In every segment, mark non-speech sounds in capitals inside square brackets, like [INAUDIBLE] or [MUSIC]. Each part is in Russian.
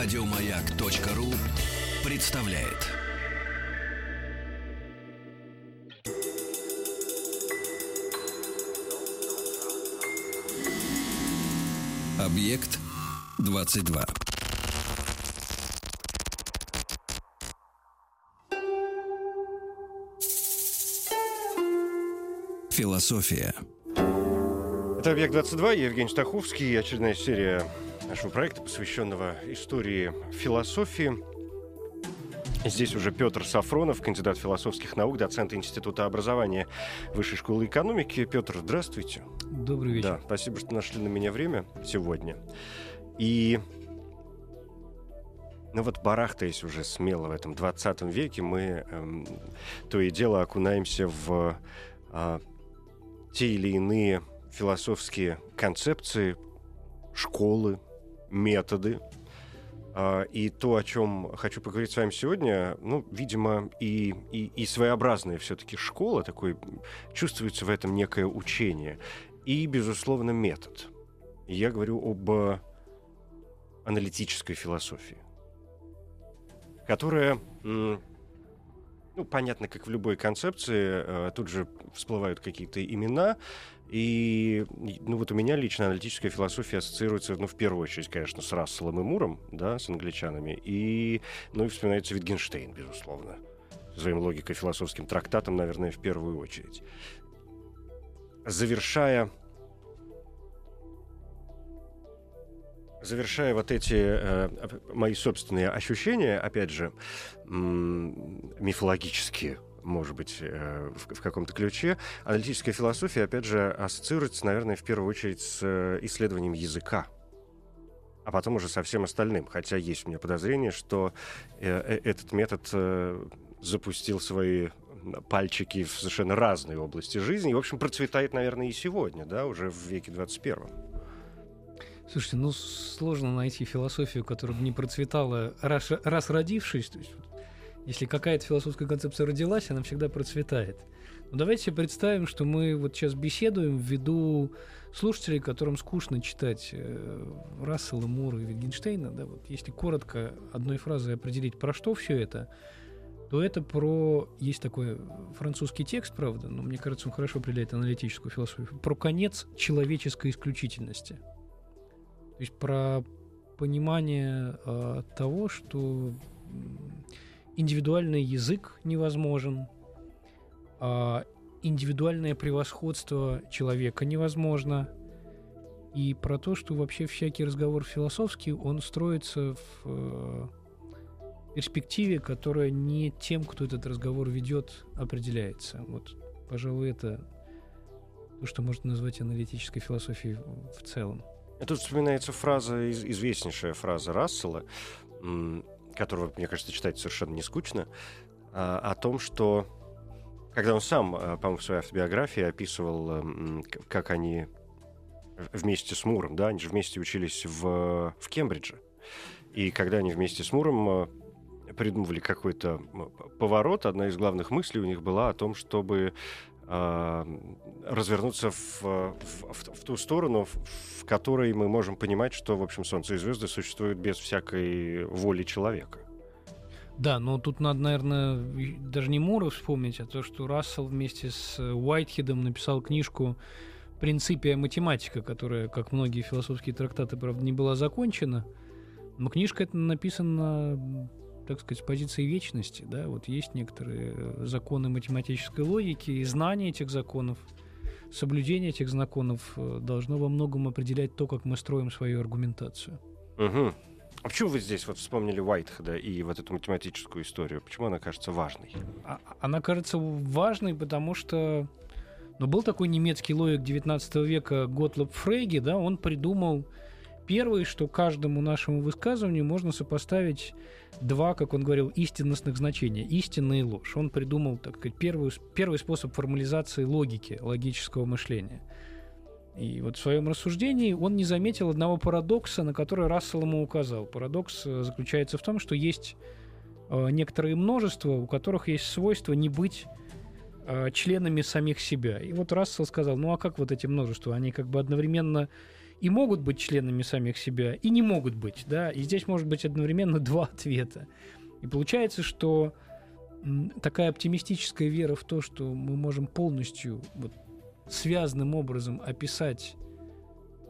Радиомаяк.ру представляет. Объект 22. Философия. Это «Объект-22», я Евгений Стаховский, очередная серия нашего проекта, посвященного истории философии. Здесь уже Петр Сафронов, кандидат философских наук, доцент Института образования Высшей школы экономики. Петр, здравствуйте. Добрый вечер. Да, спасибо, что нашли на меня время сегодня. И ну вот барахтаясь уже смело в этом 20 веке, мы эм, то и дело окунаемся в э, те или иные философские концепции, школы, методы. А, и то, о чем хочу поговорить с вами сегодня, ну, видимо, и, и, и своеобразная все-таки школа, такой, чувствуется в этом некое учение, и, безусловно, метод. Я говорю об аналитической философии, которая ну, понятно, как в любой концепции, э, тут же всплывают какие-то имена, и ну, вот у меня лично аналитическая философия ассоциируется, ну, в первую очередь, конечно, с Расселом и Муром, да, с англичанами, и, ну, и вспоминается Витгенштейн, безусловно, своим логико-философским трактатом, наверное, в первую очередь. Завершая завершая вот эти э, мои собственные ощущения, опять же, мифологические, может быть, э, в, в каком-то ключе. Аналитическая философия, опять же, ассоциируется, наверное, в первую очередь с э, исследованием языка а потом уже со всем остальным. Хотя есть у меня подозрение, что э, э этот метод э, запустил свои пальчики в совершенно разные области жизни. И, в общем, процветает, наверное, и сегодня, да, уже в веке 21. Слушайте, ну сложно найти философию, которая бы не процветала, раз, раз родившись. То есть, если какая-то философская концепция родилась, она всегда процветает. Но давайте представим, что мы вот сейчас беседуем в виду слушателей, которым скучно читать э, Рассела, Мура и Витгенштейна. Да, вот если коротко одной фразой определить, про что все это, то это про... Есть такой французский текст, правда, но мне кажется, он хорошо определяет аналитическую философию. Про конец человеческой исключительности. То есть про понимание э, того, что индивидуальный язык невозможен, а индивидуальное превосходство человека невозможно, и про то, что вообще всякий разговор философский, он строится в э, перспективе, которая не тем, кто этот разговор ведет, определяется. Вот, пожалуй, это то, что можно назвать аналитической философией в целом. Тут вспоминается фраза, известнейшая фраза Рассела, которого, мне кажется, читать совершенно не скучно, а, о том, что когда он сам, а, по-моему, в своей автобиографии описывал, как они вместе с Муром, да, они же вместе учились в, в Кембридже. И когда они вместе с Муром а, придумывали какой-то поворот, одна из главных мыслей у них была о том, чтобы развернуться в, в, в, в ту сторону, в, в которой мы можем понимать, что, в общем, Солнце и звезды существуют без всякой воли человека. Да, но тут надо, наверное, даже не Мура вспомнить, а то, что Рассел вместе с Уайтхедом написал книжку «Принципия математика», которая, как многие философские трактаты, правда, не была закончена. Но книжка эта написана так сказать, с позиции вечности, да, вот есть некоторые э, законы математической логики, и знание этих законов, соблюдение этих законов э, должно во многом определять то, как мы строим свою аргументацию. Угу. А почему вы здесь вот вспомнили Уайтхеда и вот эту математическую историю? Почему она кажется важной? А, она кажется важной, потому что ну, был такой немецкий логик 19 века Готлоб Фрейги, да, он придумал первое, что каждому нашему высказыванию можно сопоставить два, как он говорил, истинностных значения, истина и ложь. Он придумал, так сказать, первый, первый способ формализации логики, логического мышления. И вот в своем рассуждении он не заметил одного парадокса, на который Рассел ему указал. Парадокс э, заключается в том, что есть э, некоторые множества, у которых есть свойство не быть э, членами самих себя. И вот Рассел сказал, ну а как вот эти множества? Они как бы одновременно и могут быть членами самих себя, и не могут быть, да, и здесь может быть одновременно [LAUGHS] два ответа. И получается, что такая оптимистическая вера в то, что мы можем полностью вот, связанным образом описать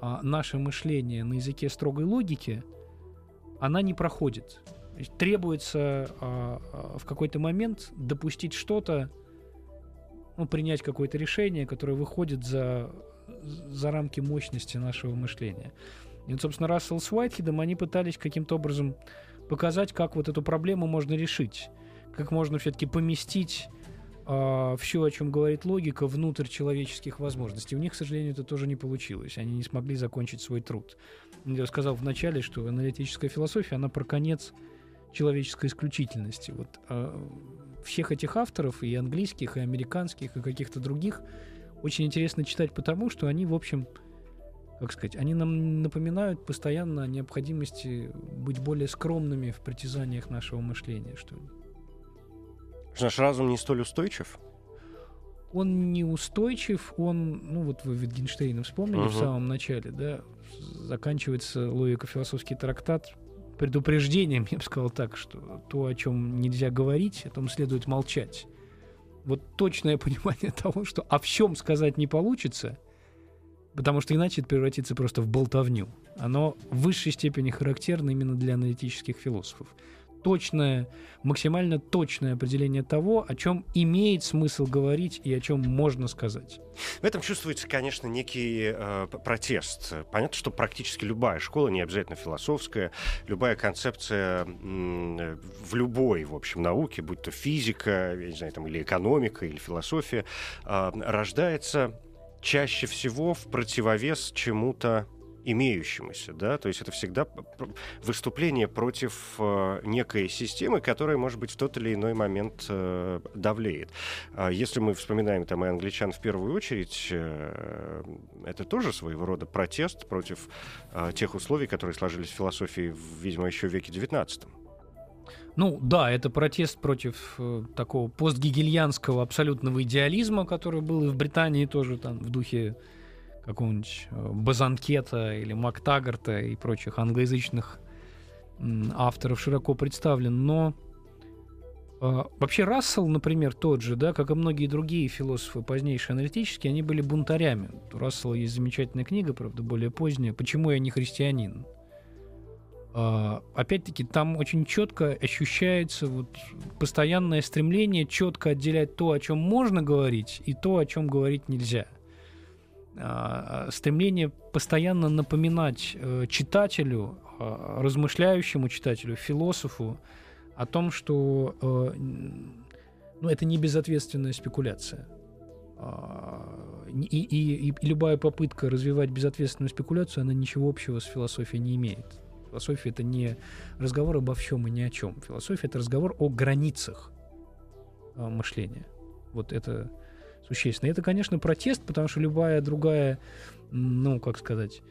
а, наше мышление на языке строгой логики, она не проходит. Требуется а, а, в какой-то момент допустить что-то, ну, принять какое-то решение, которое выходит за, за рамки мощности нашего мышления. И, собственно, Рассел с Уайтхедом, они пытались каким-то образом показать, как вот эту проблему можно решить, как можно все-таки поместить э, все, о чем говорит логика, внутрь человеческих возможностей. У них, к сожалению, это тоже не получилось. Они не смогли закончить свой труд. Я сказал вначале, что аналитическая философия, она про конец человеческой исключительности. Вот э, всех этих авторов, и английских, и американских, и каких-то других, очень интересно читать потому, что они, в общем, как сказать, они нам напоминают постоянно о необходимости быть более скромными в притязаниях нашего мышления, что ли. Наш разум не столь устойчив? Он не устойчив, он, ну вот вы Wittgenstein вспомнили uh-huh. в самом начале, да, заканчивается логико-философский трактат предупреждением, [LAUGHS] я бы сказал так, что то, о чем нельзя говорить, о том следует молчать. Вот точное понимание [LAUGHS] того, что о всем сказать не получится, потому что иначе это превратится просто в болтовню. Оно в высшей степени характерно именно для аналитических философов точное, максимально точное определение того, о чем имеет смысл говорить и о чем можно сказать. В этом чувствуется, конечно, некий э, протест. Понятно, что практически любая школа, не обязательно философская, любая концепция э, в любой, в общем, науке, будь то физика, я не знаю, там, или экономика, или философия, э, рождается чаще всего в противовес чему-то имеющемуся, да, то есть это всегда выступление против э, некой системы, которая, может быть, в тот или иной момент э, давлеет. А если мы вспоминаем там и англичан в первую очередь, э, это тоже своего рода протест против э, тех условий, которые сложились в философии, видимо, еще в веке XIX. Ну да, это протест против э, такого постгигельянского абсолютного идеализма, который был и в Британии тоже там в духе какого-нибудь э, Базанкета или Мактагарта и прочих англоязычных авторов широко представлен, но э, вообще Рассел, например, тот же, да, как и многие другие философы позднейшие аналитические, они были бунтарями. У Рассела есть замечательная книга, правда, более поздняя «Почему я не христианин?». Uh, опять-таки, там очень четко ощущается вот постоянное стремление четко отделять то, о чем можно говорить, и то, о чем говорить нельзя. А, стремление постоянно напоминать э, читателю, а, размышляющему читателю, философу о том, что э, ну, это не безответственная спекуляция. А, и, и, и любая попытка развивать безответственную спекуляцию, она ничего общего с философией не имеет. Философия это не разговор обо всем и ни о чем. Философия это разговор о границах мышления. Вот это существенно. И это, конечно, протест, потому что любая другая, ну, как сказать,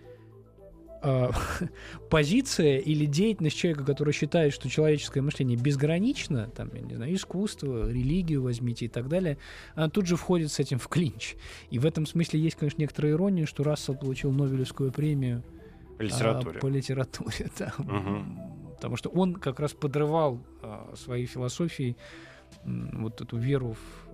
а, [LAUGHS] позиция или деятельность человека, который считает, что человеческое мышление безгранично, там, я не знаю, искусство, религию возьмите и так далее, она тут же входит с этим в клинч. И в этом смысле есть, конечно, некоторая ирония, что Рассел получил Нобелевскую премию по литературе. А, по литературе, [LAUGHS] да. Угу. Потому что он как раз подрывал а, своей философией вот эту веру в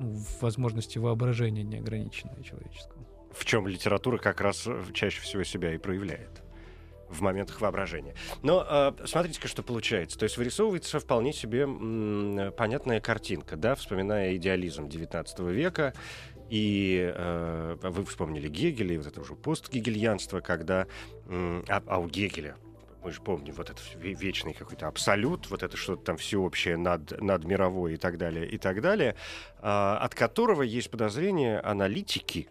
в возможности воображения неограниченного человеческого. В чем литература как раз э, чаще всего себя и проявляет в моментах воображения. Но э, смотрите-ка, что получается. То есть вырисовывается вполне себе понятная картинка, да, вспоминая идеализм XIX века. И э, вы вспомнили Гегеля, и вот это уже постгегельянство, когда... М, а, а у Гегеля мы же помним вот этот вечный какой-то абсолют, вот это что-то там всеобщее над, над мировой и так далее, и так далее, а, от которого есть подозрение аналитики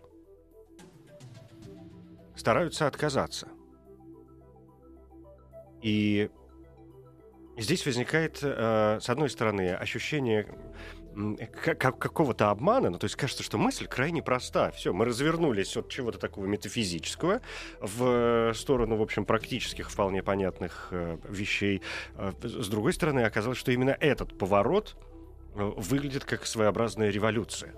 стараются отказаться. И здесь возникает, э, с одной стороны, ощущение какого-то обмана, ну, то есть кажется, что мысль крайне проста. Все, мы развернулись от чего-то такого метафизического в сторону, в общем, практических, вполне понятных э, вещей. Э, с другой стороны, оказалось, что именно этот поворот э, выглядит как своеобразная революция.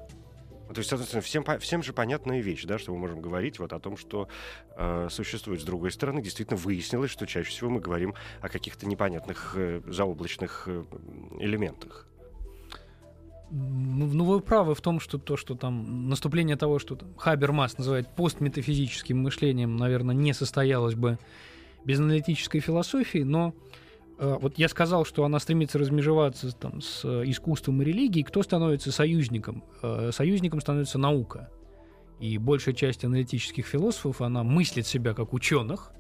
То есть, соответственно, всем, всем же понятная вещь, да, что мы можем говорить вот о том, что э, существует с другой стороны. Действительно выяснилось, что чаще всего мы говорим о каких-то непонятных э, заоблачных э, элементах. Ну, вы правы в том, что то, что там наступление того, что там, Хабермас называет постметафизическим мышлением, наверное, не состоялось бы без аналитической философии, но э, вот я сказал, что она стремится размежеваться там, с искусством и религией. Кто становится союзником? Э, союзником становится наука. И большая часть аналитических философов, она мыслит себя как ученых,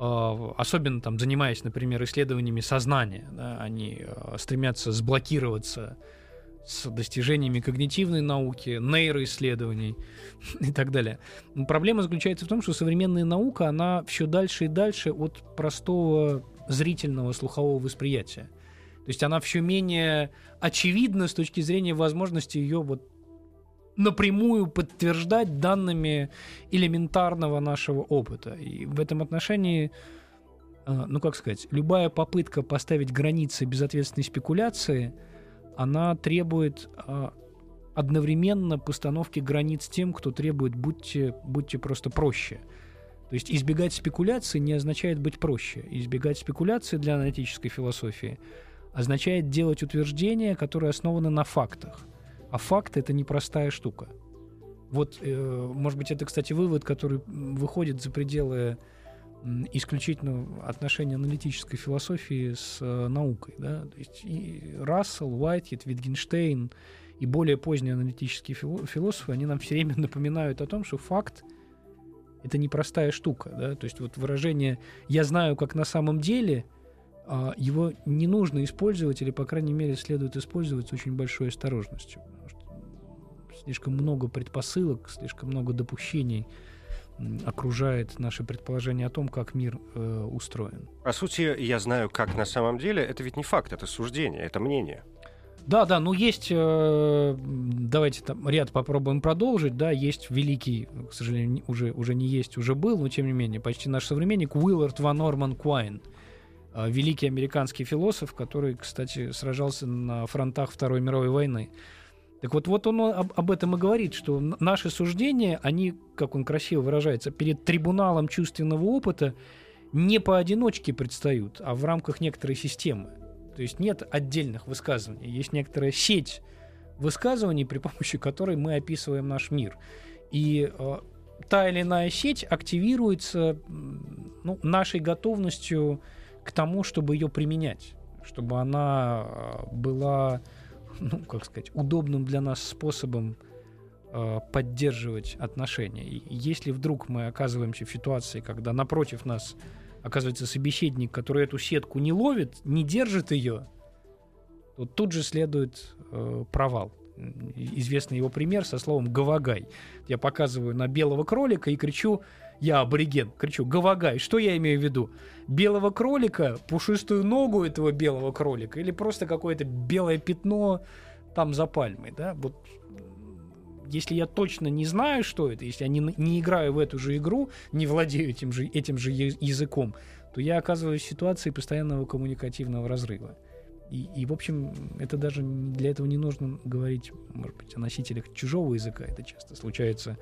э, особенно там занимаясь, например, исследованиями сознания. Да, они э, стремятся сблокироваться с достижениями когнитивной науки, нейроисследований [LAUGHS] и так далее. Но проблема заключается в том, что современная наука, она все дальше и дальше от простого зрительного слухового восприятия. То есть она все менее очевидна с точки зрения возможности ее вот напрямую подтверждать данными элементарного нашего опыта. И в этом отношении, э, ну как сказать, любая попытка поставить границы безответственной спекуляции – она требует а, одновременно постановки границ тем, кто требует будьте, будьте просто проще. То есть избегать спекуляции не означает быть проще. Избегать спекуляции для аналитической философии означает делать утверждения, которые основаны на фактах. А факты это непростая штука. Вот, э, может быть, это, кстати, вывод, который выходит за пределы исключительно отношение аналитической философии с э, наукой. Да? То есть и Рассел, Уайтхед, Витгенштейн и более поздние аналитические философы, они нам все время [LAUGHS] напоминают о том, что факт — это непростая штука. Да? То есть вот выражение «я знаю, как на самом деле» а, его не нужно использовать, или, по крайней мере, следует использовать с очень большой осторожностью. Слишком много предпосылок, слишком много допущений — окружает наше предположение о том, как мир э, устроен. По сути, я знаю, как на самом деле. Это ведь не факт, это суждение, это мнение. Да, да, ну есть, э, давайте там ряд попробуем продолжить, да, есть великий, к сожалению, уже, уже не есть, уже был, но тем не менее, почти наш современник Уиллард Ван Норман Куайн, э, великий американский философ, который, кстати, сражался на фронтах Второй мировой войны. Так вот, вот он об, об этом и говорит, что наши суждения, они, как он красиво выражается, перед трибуналом чувственного опыта не поодиночке предстают, а в рамках некоторой системы. То есть нет отдельных высказываний, есть некоторая сеть высказываний, при помощи которой мы описываем наш мир. И э, та или иная сеть активируется ну, нашей готовностью к тому, чтобы ее применять, чтобы она э, была ну, как сказать, удобным для нас способом э, поддерживать отношения. И если вдруг мы оказываемся в ситуации, когда напротив нас оказывается собеседник, который эту сетку не ловит, не держит ее, то тут же следует э, провал. Известный его пример со словом «гавагай». Я показываю на белого кролика и кричу я абориген, кричу, Гавагай, что я имею в виду? Белого кролика, пушистую ногу этого белого кролика или просто какое-то белое пятно там за пальмой, да? Вот если я точно не знаю, что это, если я не, не играю в эту же игру, не владею этим же, этим же языком, то я оказываюсь в ситуации постоянного коммуникативного разрыва. И, и, в общем, это даже для этого не нужно говорить, может быть, о носителях чужого языка. Это часто случается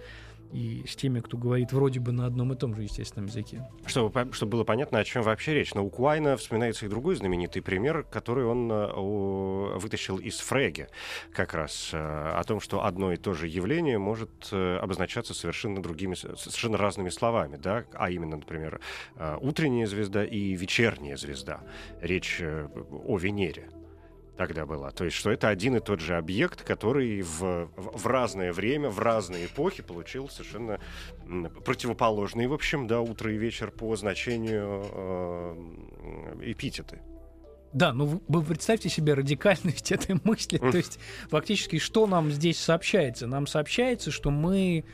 и с теми, кто говорит вроде бы на одном и том же естественном языке. Чтобы, чтобы было понятно, о чем вообще речь. Но у Куайна вспоминается и другой знаменитый пример, который он э, вытащил из Фреги, как раз э, о том, что одно и то же явление может э, обозначаться совершенно другими, совершенно разными словами, да, а именно, например, утренняя звезда и вечерняя звезда. Речь о Венере тогда была. То есть, что это один и тот же объект, который в, в разное время, в разные эпохи получил совершенно противоположные, в общем, да, утро и вечер по значению э, эпитеты. Да, ну вы, вы представьте себе радикальность [LAUGHS] этой мысли. То есть, фактически, что нам здесь сообщается? Нам сообщается, что мы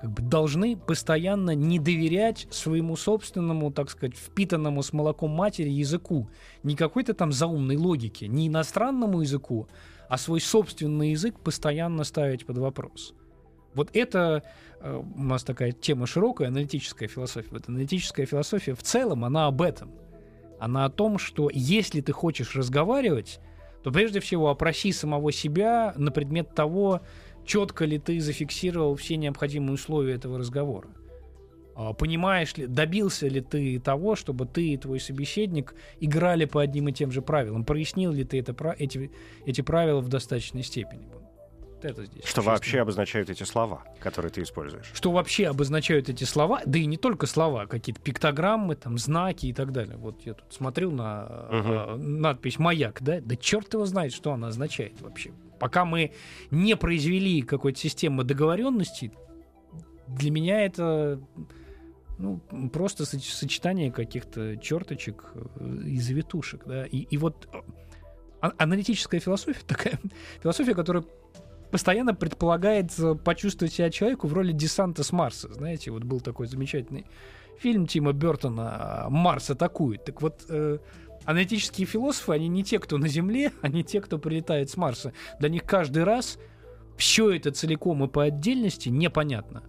как бы должны постоянно не доверять своему собственному, так сказать, впитанному с молоком матери языку. Не какой-то там заумной логике, не иностранному языку, а свой собственный язык постоянно ставить под вопрос. Вот это э, у нас такая тема широкая, аналитическая философия. Вот аналитическая философия в целом, она об этом. Она о том, что если ты хочешь разговаривать, то прежде всего опроси самого себя на предмет того, четко ли ты зафиксировал все необходимые условия этого разговора. А, Понимаешь ли, добился ли ты того, чтобы ты и твой собеседник играли по одним и тем же правилам? Прояснил ли ты это, эти, эти правила в достаточной степени? Вот это здесь. Что вообще обозначают эти слова, которые ты используешь? Что вообще обозначают эти слова, да и не только слова, какие-то пиктограммы, там, знаки и так далее. Вот я тут смотрел на Мгм. э, надпись «Маяк», да? Да черт его знает, что она означает вообще. Пока мы не произвели какой-то системы договоренности, для меня это ну, просто соч- сочетание каких-то черточек э, и завитушек, да. И, и вот а- аналитическая философия такая [LAUGHS] философия, которая постоянно предполагает э, почувствовать себя человеку в роли десанта с Марса. Знаете, вот был такой замечательный фильм Тима Бертона «Марс атакует». Так вот, э, аналитические философы, они не те, кто на Земле, [LAUGHS] они те, кто прилетает с Марса. Для них каждый раз все это целиком и по отдельности непонятно.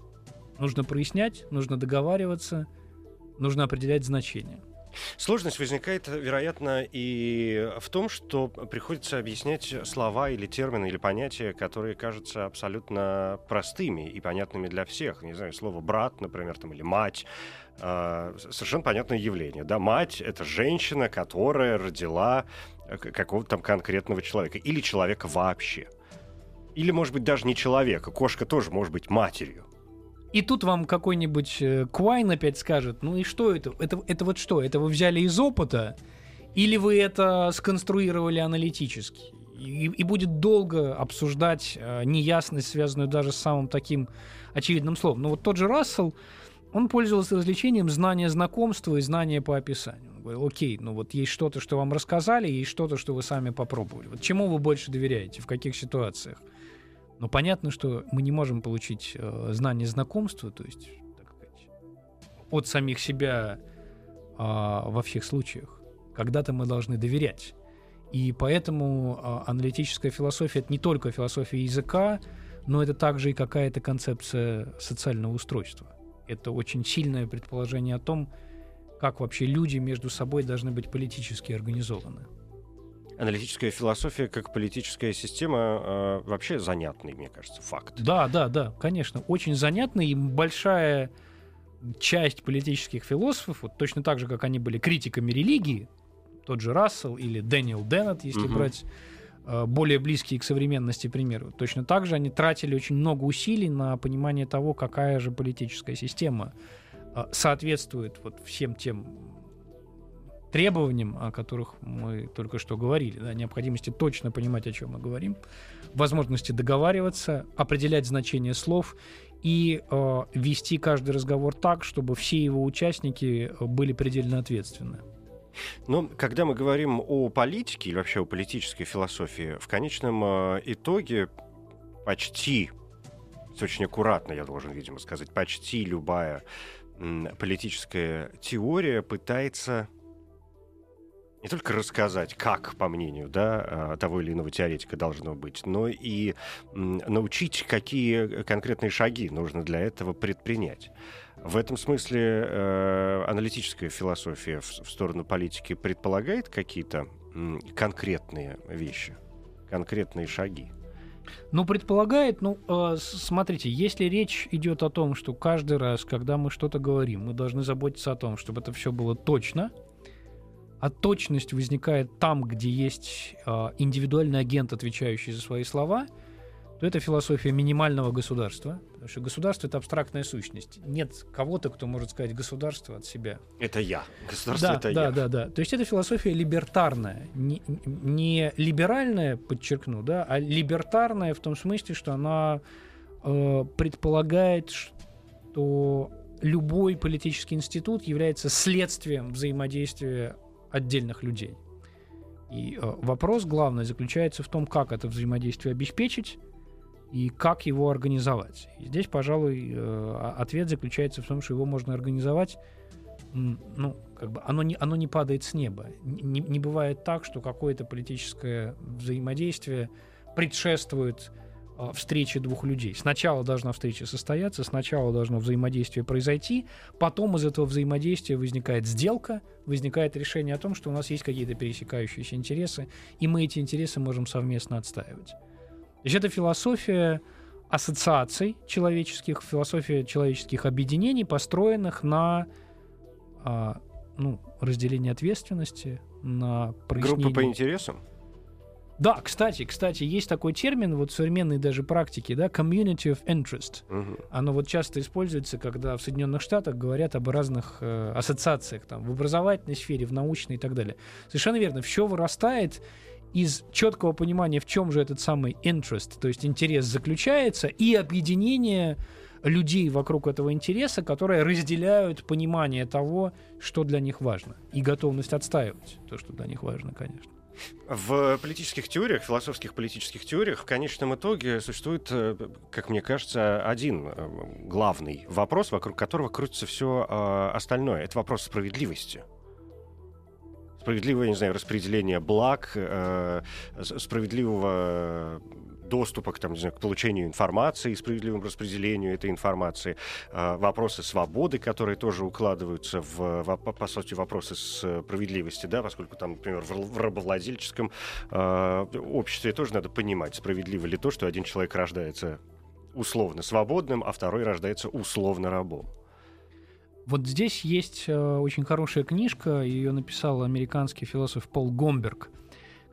Нужно прояснять, нужно договариваться, нужно определять значение. Сложность возникает, вероятно, и в том, что приходится объяснять слова или термины или понятия, которые кажутся абсолютно простыми и понятными для всех. Не знаю, слово брат, например, там, или мать. А, совершенно понятное явление. Да, мать это женщина, которая родила э, какого-то там конкретного человека или человека вообще. Или, может быть, даже не человека. Кошка тоже может быть матерью. И тут вам какой-нибудь э, Квайн опять скажет, ну и что это? это? Это вот что? Это вы взяли из опыта? Или вы это сконструировали аналитически? И, и будет долго обсуждать э, неясность, связанную даже с самым таким очевидным словом. Но вот тот же Рассел, он пользовался развлечением знания знакомства и знания по описанию. Он говорил, окей, ну вот есть что-то, что вам рассказали, есть что-то, что вы сами попробовали. Вот чему вы больше доверяете, в каких ситуациях? Но понятно, что мы не можем получить э, знание знакомства, то есть так сказать, от самих себя а, во всех случаях. Когда-то мы должны доверять. И поэтому а, аналитическая философия это не только философия языка, но это также и какая-то концепция социального устройства. Это очень сильное предположение о том, как вообще люди между собой должны быть политически организованы. Аналитическая философия как политическая система э, вообще занятный, мне кажется, факт. Да, да, да, конечно, очень занятно и большая часть политических философов, вот точно так же, как они были критиками религии, тот же Рассел или Дэниел Деннет, если Мгм. брать более близкие к современности примеры, точно так же они тратили очень много усилий на понимание того, какая же политическая система э, соответствует вот всем тем требованиям, о которых мы только что говорили, да, необходимости точно понимать, о чем мы говорим, возможности договариваться, определять значение слов и э, вести каждый разговор так, чтобы все его участники э, были предельно ответственны. Но когда мы говорим о политике или вообще о политической философии, в конечном э, итоге почти, очень аккуратно я должен, видимо, сказать, почти любая политическая теория пытается не только рассказать, как, по мнению да, э, того или иного теоретика должно быть, но и научить, какие конкретные шаги нужно для этого предпринять. В этом смысле э, аналитическая философия в, в сторону политики предполагает какие-то м, конкретные вещи, конкретные шаги. Ну, предполагает, ну, э, смотрите, если речь идет о том, что каждый раз, когда мы что-то говорим, мы должны заботиться о том, чтобы это все было точно, а точность возникает там, где есть э, индивидуальный агент, отвечающий за свои слова, то это философия минимального государства. Потому что государство — это абстрактная сущность. Нет кого-то, кто может сказать государство от себя. Это я. Государство Да, это да, я. да, да. То есть это философия либертарная, не, не либеральная, подчеркну, да, а либертарная в том смысле, что она э, предполагает, что любой политический институт является следствием взаимодействия отдельных людей. И э, вопрос главный заключается в том, как это взаимодействие обеспечить и как его организовать. И здесь, пожалуй, э, ответ заключается в том, что его можно организовать ну, как бы оно не, оно не падает с неба. Не, не бывает так, что какое-то политическое взаимодействие предшествует э, встрече двух людей. Сначала должна встреча состояться, сначала должно взаимодействие произойти, потом из этого взаимодействия возникает сделка, возникает решение о том, что у нас есть какие-то пересекающиеся интересы, и мы эти интересы можем совместно отстаивать. То есть эта философия, ассоциаций человеческих, философия человеческих объединений, построенных на а, ну, разделении ответственности, на прояснении... Группы по интересам? Да, кстати, кстати, есть такой термин вот в современной даже практике, да, community of interest. Мгм. Оно вот часто используется, когда в Соединенных Штатах говорят об разных э, ассоциациях, там, в образовательной сфере, в научной и так далее. Совершенно верно. Все вырастает из четкого понимания, в чем же этот самый interest, то есть интерес заключается, и объединение людей вокруг этого интереса, которые разделяют понимание того, что для них важно, и готовность отстаивать то, что для них важно, конечно. В политических теориях, философских политических теориях, в конечном итоге существует, э, как мне кажется, один э, главный вопрос, вокруг которого крутится все остальное. Это вопрос справедливости. Справедливое, не знаю, распределение благ, э, справедливого доступа к, там, не знаю, к получению информации, справедливому распределению этой информации, э, вопросы свободы, которые тоже укладываются в, во- по, сути, вопросы справедливости, да, поскольку там, например, в, в рабовладельческом э, обществе тоже надо понимать, справедливо ли то, что один человек рождается условно свободным, а второй рождается условно рабом. Вот здесь есть э, очень хорошая книжка, ее написал американский философ Пол Гомберг,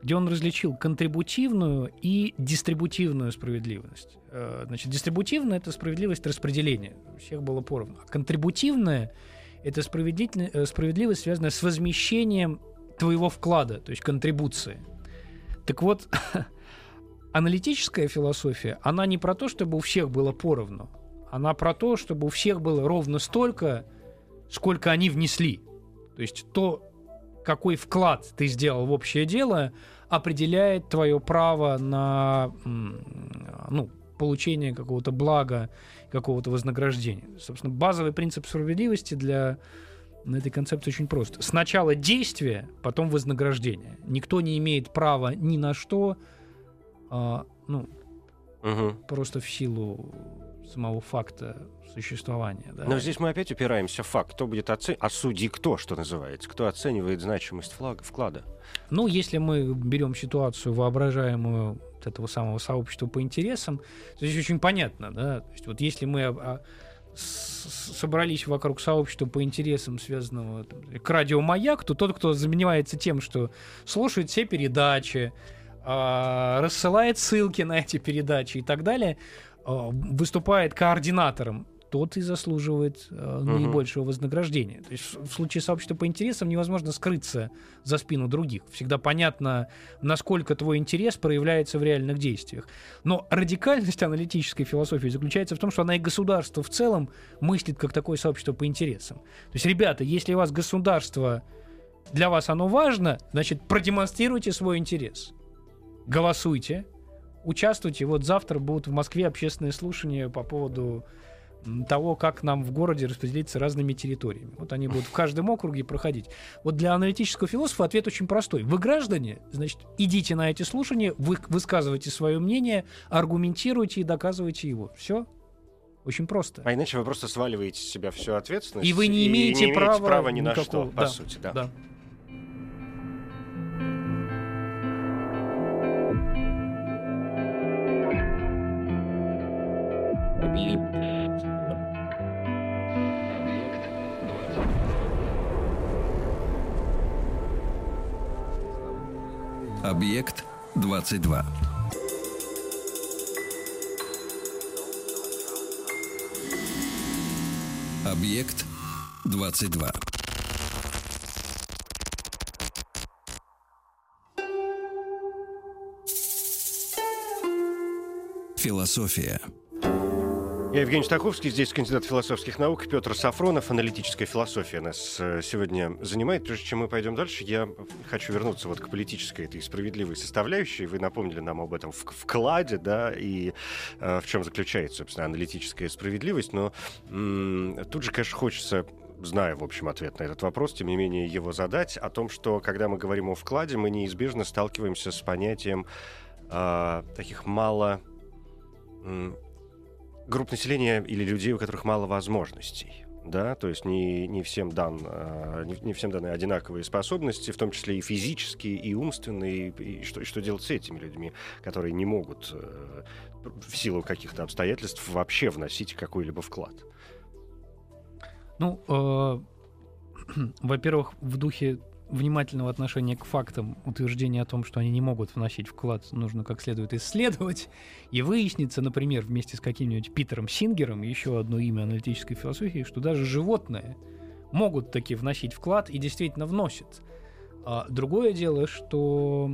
где он различил контрибутивную и дистрибутивную справедливость. Э, значит, дистрибутивная это справедливость распределения, всех было поровну. А контрибутивная это э, справедливость, связанная с возмещением твоего вклада, то есть контрибуции. Так вот, [LAUGHS] аналитическая философия, она не про то, чтобы у всех было поровну, она про то, чтобы у всех было ровно столько, сколько они внесли. То есть то, какой вклад ты сделал в общее дело, определяет твое право на ну, получение какого-то блага, какого-то вознаграждения. Собственно, базовый принцип справедливости для этой концепции очень прост. Сначала действие, потом вознаграждение. Никто не имеет права ни на что, а, ну, Мгм. просто в силу самого факта существования. Да. Но здесь мы опять упираемся в факт, кто будет оценивать, а судьи кто, что называется, кто оценивает значимость флага, вклада. Ну, если мы берем ситуацию воображаемую вот этого самого сообщества по интересам, то здесь очень понятно, да. То есть вот если мы а, а, собрались вокруг сообщества по интересам, связанного там, к радиомаяк, то тот, кто занимается тем, что слушает все передачи, а, рассылает ссылки на эти передачи и так далее, выступает координатором, тот и заслуживает Мгм. наибольшего вознаграждения. То есть в случае сообщества по интересам невозможно скрыться за спину других. Всегда понятно, насколько твой интерес проявляется в реальных действиях. Но радикальность аналитической философии заключается в том, что она и государство в целом мыслит как такое сообщество по интересам. То есть, ребята, если у вас государство, для вас оно важно, значит, продемонстрируйте свой интерес. Голосуйте, участвуйте. Вот завтра будут в Москве общественные слушания по поводу того, как нам в городе распределиться разными территориями. Вот они будут в каждом округе проходить. Вот для аналитического философа ответ очень простой. Вы граждане, значит, идите на эти слушания, вы высказывайте свое мнение, аргументируйте и доказывайте его. Все. Очень просто. А иначе вы просто сваливаете с себя всю ответственность. И вы не имеете, не права, ни на что, по Да, сути, да. да. Объект 22. Объект 22. Философия. Я Евгений Стаховский, здесь кандидат философских наук, Петр Сафронов, аналитическая философия нас э, сегодня занимает. Прежде чем мы пойдем дальше, я хочу вернуться вот к политической этой справедливой составляющей. Вы напомнили нам об этом вкладе, да, и э, в чем заключается, собственно, аналитическая справедливость. Но м, тут же, конечно, хочется знаю, в общем, ответ на этот вопрос, тем не менее его задать, о том, что когда мы говорим о вкладе, мы неизбежно сталкиваемся с понятием э, таких мало групп населения или людей, у которых мало возможностей. да, то есть не, не, всем дан, а, не, не всем даны одинаковые способности, в том числе и физические, и умственные, и, и что, что делать с этими людьми, которые не могут э, в силу каких-то обстоятельств вообще вносить какой-либо вклад? Ну, э, [CLEARS THROAT] во-первых, в духе внимательного отношения к фактам утверждения о том, что они не могут вносить вклад, нужно как следует исследовать. [LAUGHS] И выяснится, например, вместе с каким-нибудь Питером Сингером, еще одно имя аналитической философии, что даже животные могут таки вносить вклад и действительно вносят. А другое дело, что,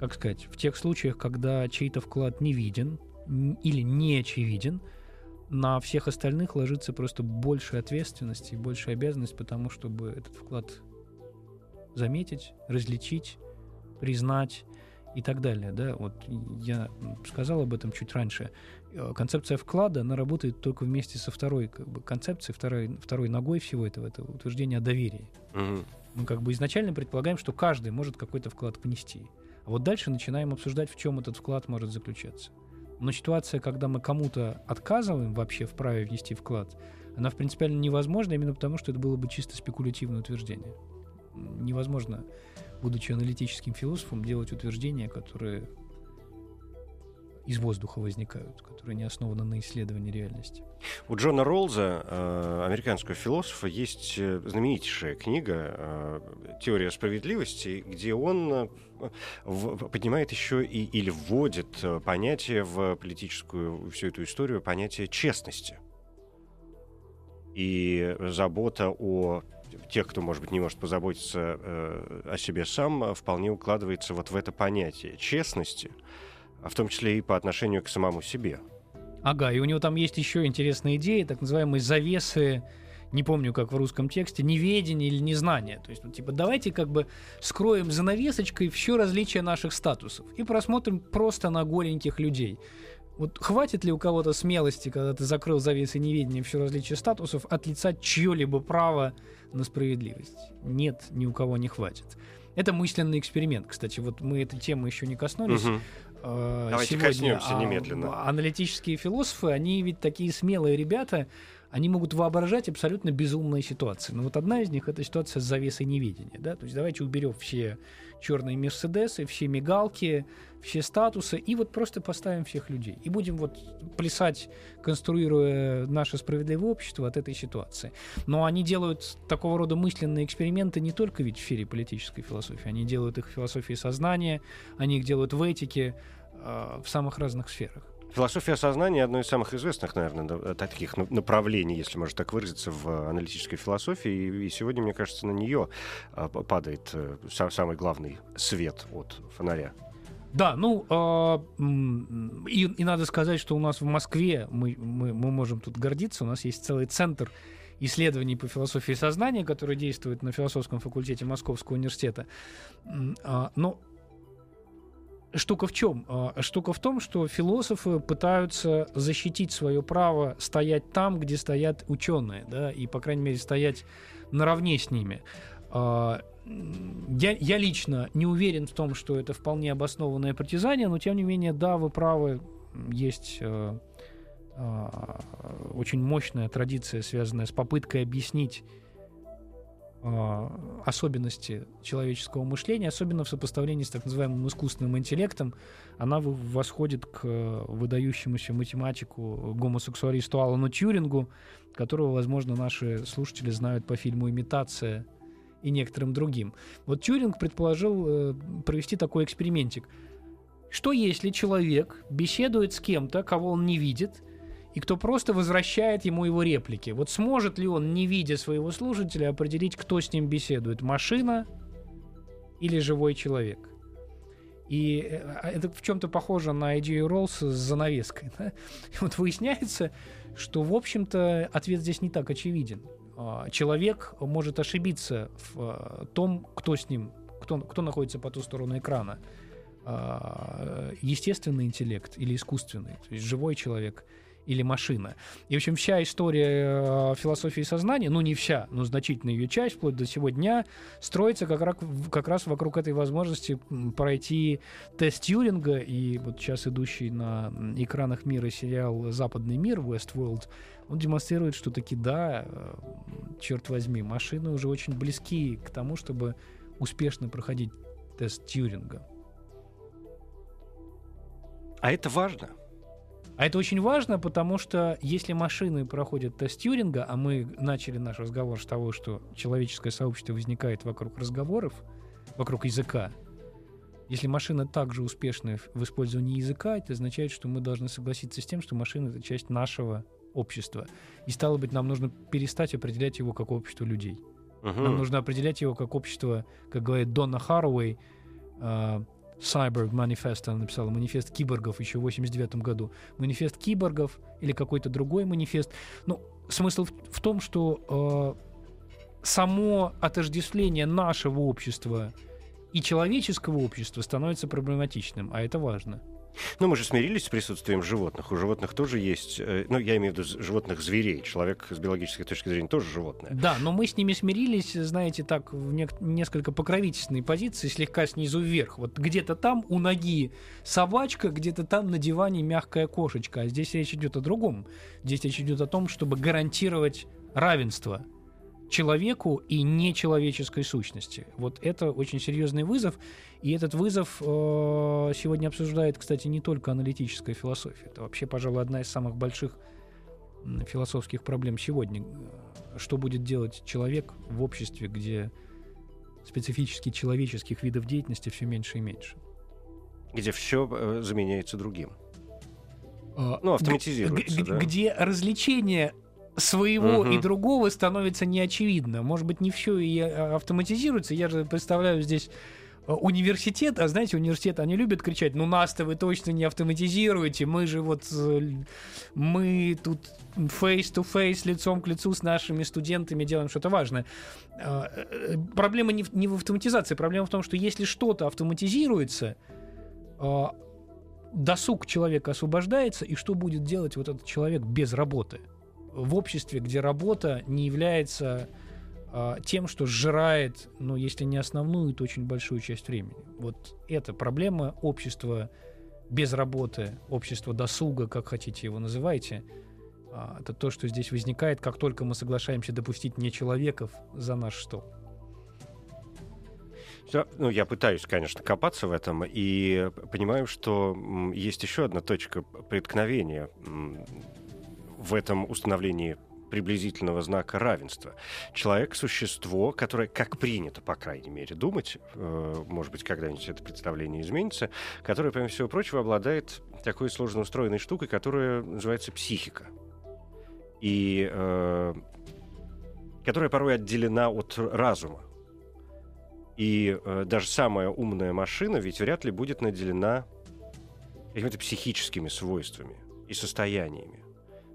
как сказать, в тех случаях, когда чей-то вклад не виден или не очевиден, на всех остальных ложится просто больше ответственности и больше обязанность, потому чтобы этот вклад заметить, различить, признать и так далее. Да? Вот я сказал об этом чуть раньше. Э, концепция вклада, она работает только вместе со второй как бы, концепцией, второй, второй ногой всего этого, это утверждение о доверии. Угу. Мы как бы изначально предполагаем, что каждый может какой-то вклад внести. А вот дальше начинаем обсуждать, в чем этот вклад может заключаться. Но ситуация, когда мы кому-то отказываем вообще в праве внести вклад, она в принципиально невозможна именно потому, что это было бы чисто спекулятивное утверждение. Невозможно, будучи аналитическим философом, делать утверждения, которые из воздуха возникают, которые не основаны на исследовании реальности. У Джона Ролза, э, американского философа, есть э, знаменитейшая книга э, «Теория справедливости», где он поднимает еще и, или вводит понятие в политическую всю эту историю, понятие честности. И забота о тех, кто, может быть, не может позаботиться э, о себе сам, вполне укладывается вот в это понятие честности – а в том числе и по отношению к самому себе. Ага, и у него там есть еще интересная идея, так называемые завесы, не помню, как в русском тексте, неведение или незнание. То есть, ну, типа, давайте как бы скроем занавесочкой все различия наших статусов и просмотрим просто на голеньких людей. Вот хватит ли у кого-то смелости, когда ты закрыл завесы неведения все различия статусов, отлицать чье-либо право на справедливость? Нет, ни у кого не хватит. Это мысленный эксперимент, кстати. Вот мы эту тему еще не коснулись. Угу. Давайте сегодня. коснемся немедленно. А, аналитические философы, они ведь такие смелые ребята, они могут воображать абсолютно безумные ситуации. Но вот одна из них это ситуация с завесой неведения. Да? То есть давайте уберем все черные Мерседесы, все мигалки, все статусы, и вот просто поставим всех людей. И будем вот плясать, конструируя наше справедливое общество от этой ситуации. Но они делают такого рода мысленные эксперименты не только ведь в сфере политической философии, они делают их в философии сознания, они их делают в этике, э, в самых разных сферах. Философия сознания одно из самых известных, наверное, таких направлений, если можно так выразиться, в аналитической философии. И сегодня, мне кажется, на нее а, падает э, самый главный свет от фонаря. Да, ну э, и, и надо сказать, что у нас в Москве мы, мы, мы можем тут гордиться. У нас есть целый центр исследований по философии сознания, который действует на философском факультете Московского университета. Э, но штука в чем? А, штука в том, что философы пытаются защитить свое право стоять там, где стоят ученые, да, и, по крайней мере, стоять наравне с ними. А, я, я лично не уверен в том, что это вполне обоснованное притязание, но тем не менее, да, вы правы, есть э, э, очень мощная традиция, связанная с попыткой объяснить а, особенности человеческого мышления, особенно в сопоставлении с так называемым искусственным интеллектом, она восходит к выдающемуся математику, гомосексуалисту Алану Тьюрингу, которого, возможно, наши слушатели знают по фильму «Имитация» и некоторым другим. Вот Тьюринг предположил э, провести такой экспериментик. Что если человек беседует с кем-то, кого он не видит, и кто просто возвращает ему его реплики. Вот сможет ли он, не видя своего слушателя, определить, кто с ним беседует, машина или живой человек? И э, а, это в чем-то похоже на идею Роллса с занавеской. Да? И вот выясняется, что, в общем-то, ответ здесь не так очевиден. А, человек может ошибиться в а, том, кто с ним, кто, кто находится по ту сторону экрана. Естественный интеллект или искусственный, то есть живой человек – или машина. И, в общем, вся история э, философии сознания, ну не вся, но значительная ее часть, вплоть до сего дня, строится как как раз вокруг этой возможности пройти тест Тьюринга, и вот сейчас идущий на экранах мира сериал «Западный мир» Westworld, он демонстрирует, что таки да, э, черт возьми, машины уже очень близки к тому, чтобы успешно проходить тест Тьюринга. А это важно. А это очень важно, потому что если машины проходят тест Тьюринга, а мы начали наш разговор с того, что человеческое сообщество возникает вокруг разговоров, вокруг языка, если машина также успешна в использовании языка, это означает, что мы должны согласиться с тем, что машина — это часть нашего общества. И стало быть, нам нужно перестать определять его как общество людей. Угу. Нам нужно определять его как общество, как говорит Донна Харуэй, э, Cyborg Manifest, она написала манифест киборгов еще в 89 году. Манифест киборгов или какой-то другой манифест. Ну, смысл в, в том, что э, само отождествление нашего общества и человеческого общества становится проблематичным, а это важно. Ну, мы же смирились с присутствием животных. У животных тоже есть, э, ну, я имею в виду животных зверей. Человек с биологической точки зрения тоже животное. Да, но мы с ними смирились, знаете, так, в не- несколько покровительственной позиции, слегка снизу вверх. Вот где-то там у ноги собачка, где-то там на диване мягкая кошечка. А здесь речь идет о другом. Здесь речь идет о том, чтобы гарантировать равенство человеку и нечеловеческой сущности. Вот это очень серьезный вызов, и этот вызов э, сегодня обсуждает, кстати, не только аналитическая философия. Это вообще, пожалуй, одна из самых больших философских проблем сегодня. Что будет делать человек в обществе, где специфически человеческих видов деятельности все меньше и меньше? Где все заменяется другим. А, Ну, автоматизируется, г- да. Где развлечение своего Мгм. и другого становится неочевидно. Может быть, не все и а, автоматизируется. Я же представляю здесь э, университет, а знаете, университет, они любят кричать, ну нас-то вы точно не автоматизируете, мы же вот, э, мы тут face-to-face, лицом к лицу с нашими студентами делаем что-то важное. А, э, Проблема не в, не в автоматизации, проблема в том, что если что-то автоматизируется, а, досуг человека освобождается, и что будет делать вот этот человек без работы? В обществе, где работа не является а, тем, что сжирает, ну, если не основную, то очень большую часть времени. Вот это проблема общества без работы, общества досуга, как хотите его называйте. А, это то, что здесь возникает, как только мы соглашаемся допустить не человеков за наш стол. Ну, я пытаюсь, конечно, копаться в этом и понимаю, что есть еще одна точка преткновения в этом установлении приблизительного знака равенства. Человек — существо, которое, как принято, по крайней мере, думать, э, может быть, когда-нибудь это представление изменится, которое, помимо всего прочего, обладает такой сложно устроенной штукой, которая называется психика. И э, которая порой отделена от разума. И э, даже самая умная машина ведь вряд ли будет наделена какими-то психическими свойствами и состояниями.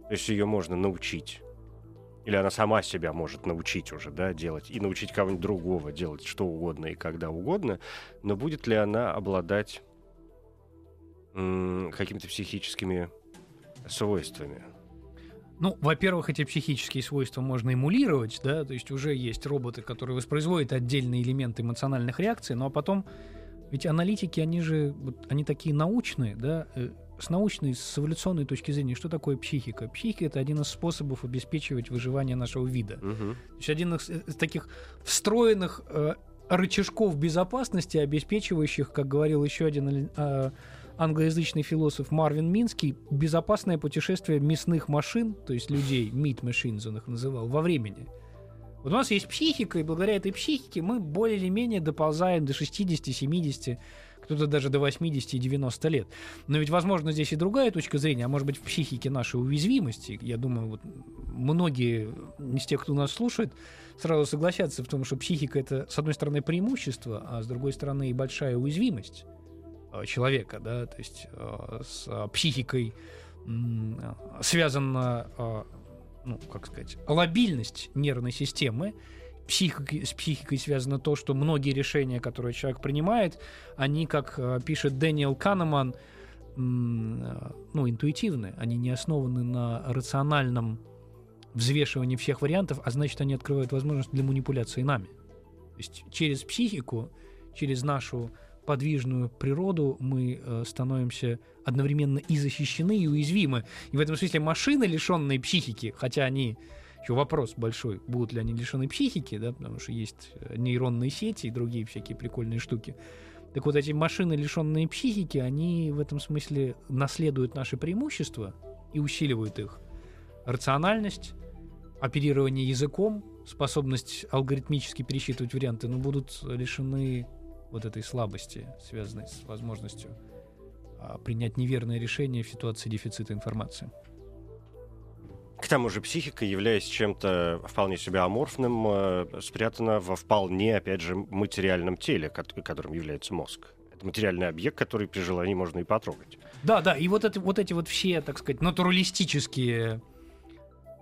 То есть ее можно научить. Или она сама себя может научить уже, да, делать. И научить кого-нибудь другого делать что угодно и когда угодно. Но будет ли она обладать какими-то психическими свойствами? Ну, во-первых, эти психические свойства можно эмулировать, да, то есть уже есть роботы, которые воспроизводят отдельные элементы эмоциональных реакций, ну а потом, ведь аналитики, они же, вот, они такие научные, да, э, с научной, с эволюционной точки зрения, что такое психика? Психика — это один из способов обеспечивать выживание нашего вида. Мгм. То есть один из, из таких встроенных э, рычажков безопасности, обеспечивающих, как говорил еще один э, англоязычный философ Марвин Минский, безопасное путешествие мясных машин, то есть людей, [LAUGHS] meat machines он их называл, во времени. Вот у нас есть психика, и благодаря этой психике мы более или менее доползаем до 60, 70, кто-то даже до 80 и 90 лет. Но ведь, возможно, здесь и другая точка зрения, а может быть, в психике нашей уязвимости. Я думаю, вот многие из тех, кто нас слушает, сразу согласятся в том, что психика это, с одной стороны, преимущество, а с другой стороны, и большая уязвимость э, человека, да, то есть э, с э, психикой связана, ну, как сказать, лобильность нервной системы, психикой, с психикой связано то, что многие решения, которые человек принимает, они, как э, пишет Дэниел Канеман, ну, интуитивны, они не основаны на рациональном взвешивании всех вариантов, а значит, они открывают возможность для манипуляции нами. То есть через психику, через нашу подвижную природу мы э, становимся одновременно и защищены, и уязвимы. И в этом смысле машины, лишенные психики, хотя они еще вопрос большой, будут ли они лишены психики, да, потому что есть э, нейронные сети и другие всякие прикольные штуки. Так вот, эти машины, лишенные психики, они в этом смысле наследуют наши преимущества и усиливают их. Рациональность, оперирование языком, способность алгоритмически пересчитывать варианты, но будут лишены вот этой слабости, связанной с возможностью а, принять неверное решение в ситуации дефицита информации. К тому же психика, являясь чем-то вполне себе аморфным, э, спрятана во вполне, опять же, материальном теле, которым является мозг. Это материальный объект, который при желании можно и потрогать. Да, да, и вот, это, вот эти вот все, так сказать, натуралистические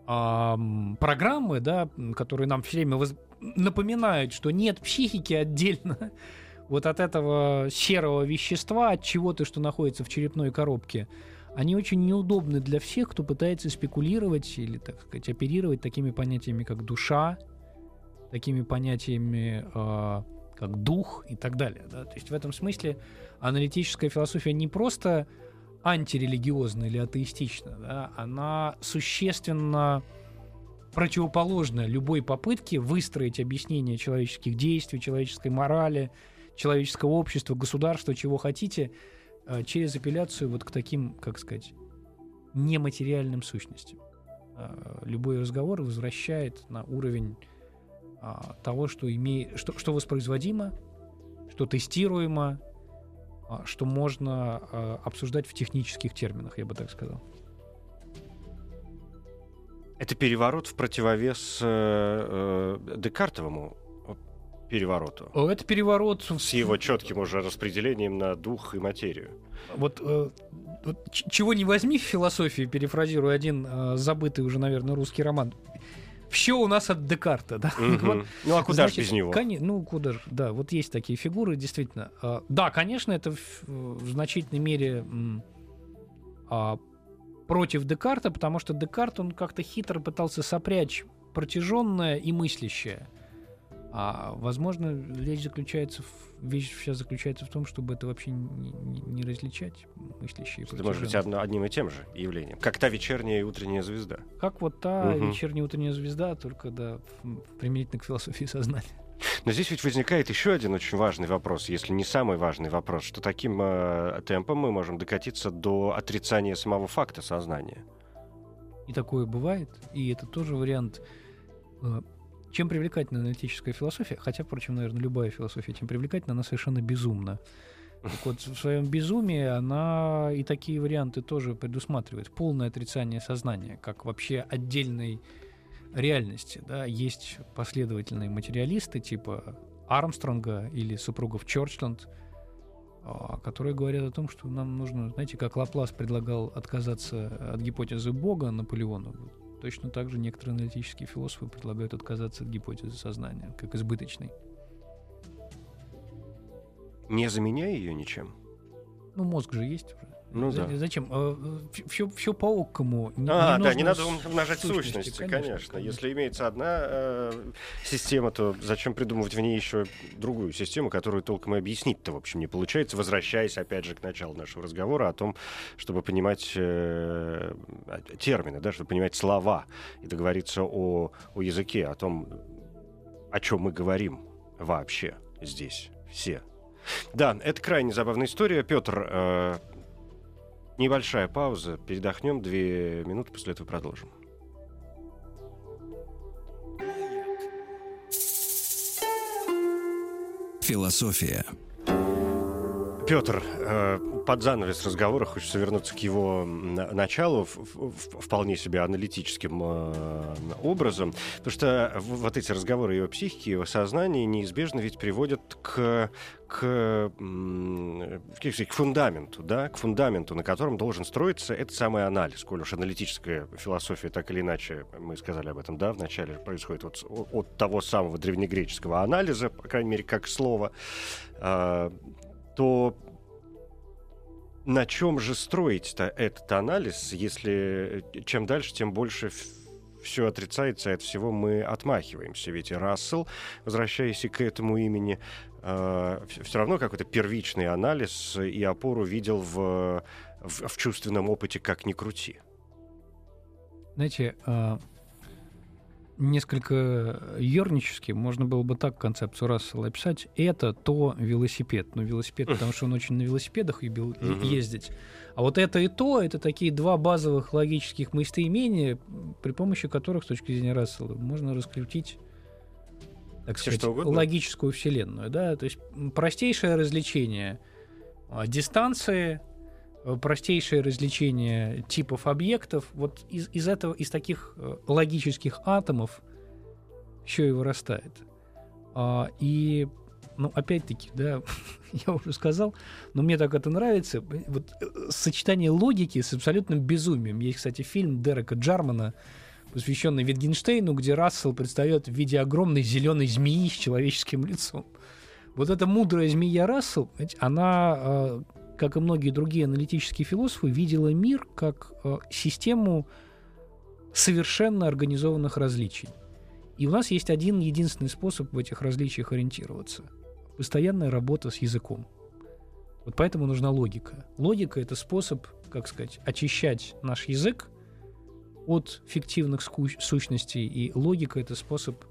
программы, да, которые нам все время воз... напоминают, что нет психики отдельно [LAUGHS] вот от этого серого вещества, от чего-то, что находится в черепной коробке – они очень неудобны для всех, кто пытается спекулировать или, так сказать, оперировать такими понятиями, как душа, такими понятиями, э, как дух и так далее. Да? То есть в этом смысле аналитическая философия не просто антирелигиозна или атеистична, да? она существенно противоположна любой попытке выстроить объяснение человеческих действий, человеческой морали, человеческого общества, государства, чего хотите – через апелляцию вот к таким, как сказать, нематериальным сущностям. А, любой разговор возвращает на уровень а, того, что, имеет, что, что воспроизводимо, что тестируемо, что можно обсуждать в технических терминах, я бы так сказал. Это переворот в противовес э, э, Декартовому перевороту. Это переворот с его четким уже распределением на дух и материю. Вот, э, вот чего не возьми в философии, перефразируя один э, забытый уже, наверное, русский роман. Все у нас от Декарта, да? Угу. [LAUGHS] вот, ну а куда же без него? Кон... Ну куда же, да, вот есть такие фигуры, действительно. Э, да, конечно, это в, в значительной мере э, против Декарта, потому что Декарт, он как-то хитро пытался сопрячь протяженное и мыслящее. А возможно, речь заключается в, вещь вся заключается в том, чтобы это вообще не, не, не различать мыслящие. Это может быть одно, одним и тем же явлением. Как та вечерняя и утренняя звезда. Как вот та угу. вечерняя и утренняя звезда, только да, применительно к философии сознания. Но здесь ведь возникает еще один очень важный вопрос, если не самый важный вопрос, что таким э, темпом мы можем докатиться до отрицания самого факта сознания. И такое бывает, и это тоже вариант э, чем привлекательна аналитическая философия, хотя, впрочем, наверное, любая философия, чем привлекательна, она совершенно безумна. Так вот, в своем безумии она и такие варианты тоже предусматривает. Полное отрицание сознания, как вообще отдельной реальности. Да? Есть последовательные материалисты типа Армстронга или супругов Чорчленд, а, которые говорят о том, что нам нужно, знаете, как Лаплас предлагал отказаться от гипотезы Бога Наполеону, Точно так же некоторые аналитические философы предлагают отказаться от гипотезы сознания, как избыточной. Не заменяя ее ничем? Ну, мозг же есть уже. Ну да. Зачем? Все, все по окому. Не, а, не да, не надо умножать сущности, сущности конечно, конечно. Если имеется одна э, система, то зачем придумывать в ней еще другую систему, которую толком и объяснить-то, в общем, не получается, возвращаясь, опять же, к началу нашего разговора о том, чтобы понимать э, термины, да, чтобы понимать слова и договориться о, о языке, о том, о чем мы говорим вообще здесь все. Да, это крайне забавная история. Петр, э, Небольшая пауза, передохнем, две минуты, после этого продолжим. Философия. Петр, э, под занавес разговора хочется вернуться к его началу вполне себе аналитическим э, образом, потому что вот эти разговоры его психики, его сознания неизбежно ведь приводят к к, к фундаменту, да, к фундаменту, на котором должен строиться этот самый анализ. Коль уж аналитическая философия так или иначе, мы сказали об этом, да, вначале происходит вот от того самого древнегреческого анализа, по крайней мере, как слово, а, то на чем же строить-то этот анализ, если э, чем дальше, тем больше все отрицается, и от всего мы отмахиваемся. Ведь и Рассел, возвращаясь к этому имени, э, все равно какой-то первичный анализ и опору видел в, в, в чувственном опыте, как ни крути. Знаете, э, несколько ернически можно было бы так концепцию Рассела описать. Это то велосипед. Ну, велосипед, потому что он очень на велосипедах любил ездить. А вот это и то, это такие два базовых логических местоимения, при помощи которых, с точки зрения Рассела, можно раскрутить так сказать, логическую вселенную. Да? То есть простейшее развлечение а, дистанции, простейшее развлечение типов объектов, вот из, из этого, из таких э, логических атомов все и вырастает. А, и ну, опять-таки, да, [LAUGHS] я уже сказал, но мне так это нравится. Вот э, сочетание логики с абсолютным безумием. Есть, кстати, фильм Дерека Джармана, посвященный Витгенштейну, где Рассел предстает в виде огромной зеленой змеи с человеческим лицом. Вот эта мудрая змея Рассел, она, э, как и многие другие аналитические философы, видела мир как э, систему совершенно организованных различий. И у нас есть один единственный способ в этих различиях ориентироваться – постоянная работа с языком. Вот поэтому нужна логика. Логика — это способ, как сказать, очищать наш язык от фиктивных сущностей, и логика — это способ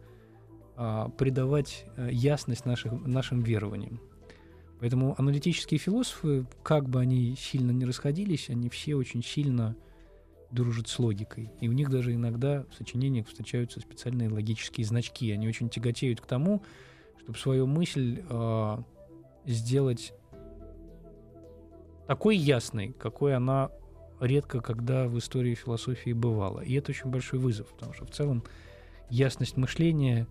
а, придавать а, ясность наших, нашим верованиям. Поэтому аналитические философы, как бы они сильно не расходились, они все очень сильно дружат с логикой. И у них даже иногда в сочинениях встречаются специальные логические значки. Они очень тяготеют к тому, чтобы свою мысль э, сделать такой ясной, какой она редко когда в истории философии бывала. И это очень большой вызов, потому что в целом ясность мышления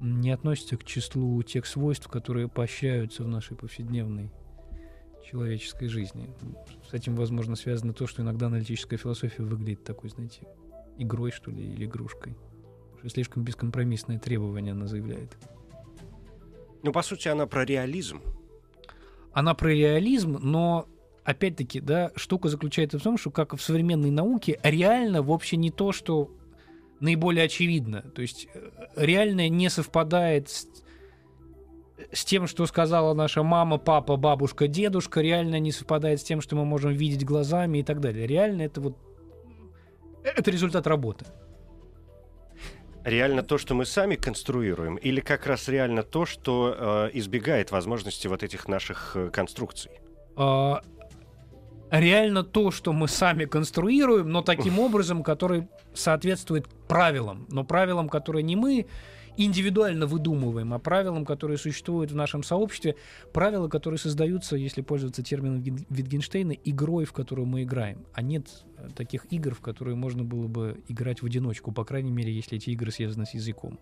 не относится к числу тех свойств, которые поощряются в нашей повседневной человеческой жизни. С этим, возможно, связано то, что иногда аналитическая философия выглядит такой, знаете, игрой, что ли, или игрушкой. Что слишком бескомпромиссное требование она заявляет. Ну, по сути, она про реализм. Она про реализм, но опять-таки, да, штука заключается в том, что как в современной науке, реально вовсе не то, что наиболее очевидно. То есть э, реальное не совпадает с, с тем, что сказала наша мама, папа, бабушка, дедушка, реально не совпадает с тем, что мы можем видеть глазами и так далее. Реально это вот это результат работы реально то, что мы сами конструируем, или как раз реально то, что э, избегает возможности вот этих наших э, конструкций? Реально то, что мы сами конструируем, но таким образом, который соответствует правилам, но правилам, которые не мы индивидуально выдумываем, а правилам, которые существуют в нашем сообществе, правила, которые создаются, если пользоваться термином Витгенштейна, игрой, в которую мы играем. А нет э, таких игр, в которые можно было бы играть в одиночку, по крайней мере, если эти игры связаны с языком.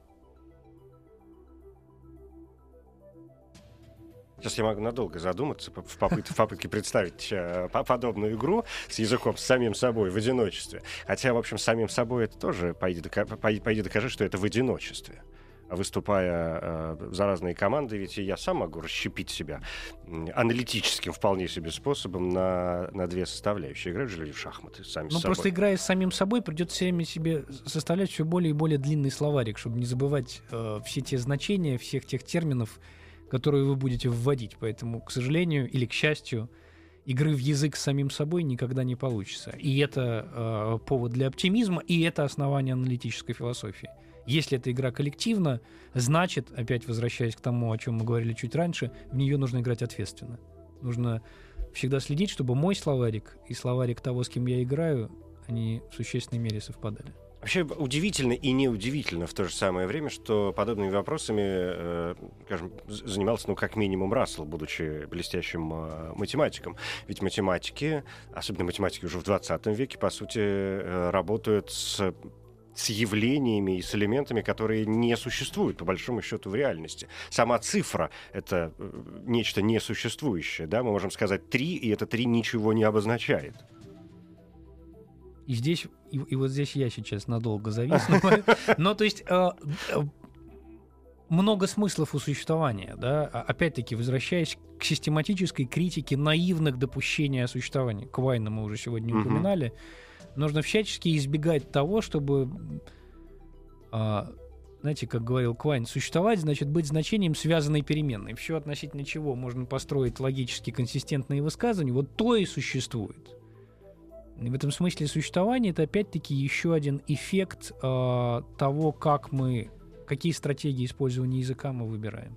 Сейчас я могу надолго задуматься в попытке, в попытке представить э, подобную игру с языком, с самим собой в одиночестве. Хотя, в общем, самим собой это тоже, пойди, дока, пойди докажи, что это в одиночестве выступая э, за разные команды, ведь я сам могу расщепить себя аналитическим вполне себе способом на, на две составляющие. Играть же в шахматы сами Ну, просто играя с самим собой, придется все время себе составлять все более и более длинный словарик, чтобы не забывать э, все те значения, всех тех терминов, которые вы будете вводить. Поэтому, к сожалению или к счастью, игры в язык с самим собой никогда не получится. И это э, повод для оптимизма, и это основание аналитической философии. Если эта игра коллективна, значит, опять возвращаясь к тому, о чем мы говорили чуть раньше, в нее нужно играть ответственно. Нужно всегда следить, чтобы мой словарик и словарик того, с кем я играю, они в существенной мере совпадали. Вообще удивительно и неудивительно в то же самое время, что подобными вопросами, э, скажем, занимался, ну, как минимум, Рассел, будучи блестящим э, математиком. Ведь математики, особенно математики уже в 20 веке, по сути, э, работают с с явлениями и с элементами, которые не существуют, по большому счету, в реальности. Сама цифра — это э, нечто несуществующее. Да? Мы можем сказать три, и это три ничего не обозначает. И здесь, и, и вот здесь я сейчас надолго завис. Но, то есть, э, э, много смыслов у существования, да, А опять-таки, возвращаясь к систематической критике наивных допущений о существовании, Квайна мы уже сегодня Мгм. упоминали, нужно всячески избегать того, чтобы, а, знаете, как говорил Квайн, существовать значит быть значением связанной переменной. Все относительно чего можно построить логически консистентные высказывания, вот то и существует. В этом смысле существование это опять-таки еще один эффект а, того, как мы, какие стратегии использования языка мы выбираем.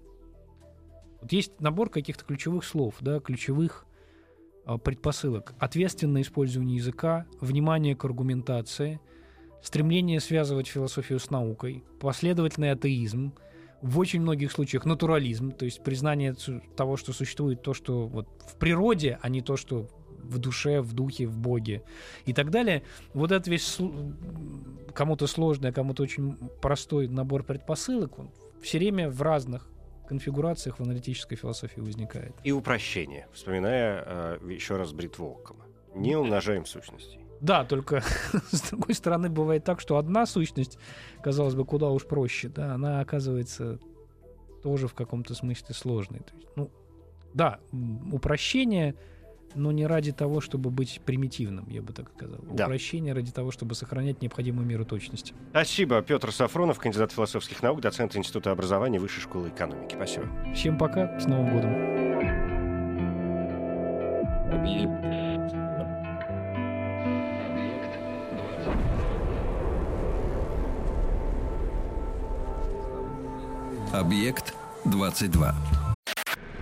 Вот есть набор каких-то ключевых слов, да, ключевых а, предпосылок. Ответственное использование языка, внимание к аргументации, стремление связывать философию с наукой, последовательный атеизм, в очень многих случаях натурализм, то есть признание того, что существует то, что вот в природе, а не то, что в душе, в духе, в Боге и так далее. Вот этот весь кому-то сложный, а кому-то очень простой набор предпосылок, он все время в разных конфигурациях в аналитической философии возникает. И упрощение, вспоминая э, еще раз бритву. Не умножаем сущностей. Да, только [LAUGHS] с другой стороны бывает так, что одна сущность, казалось бы, куда уж проще, да, она оказывается тоже в каком-то смысле сложной. То есть, ну, да, упрощение, но не ради того, чтобы быть примитивным, я бы так сказал. Да. Упрощение ради того, чтобы сохранять необходимую меру точности. Спасибо. Петр Сафронов, кандидат философских наук, доцент Института образования Высшей школы экономики. Спасибо. Всем пока, с Новым годом. Объект 22.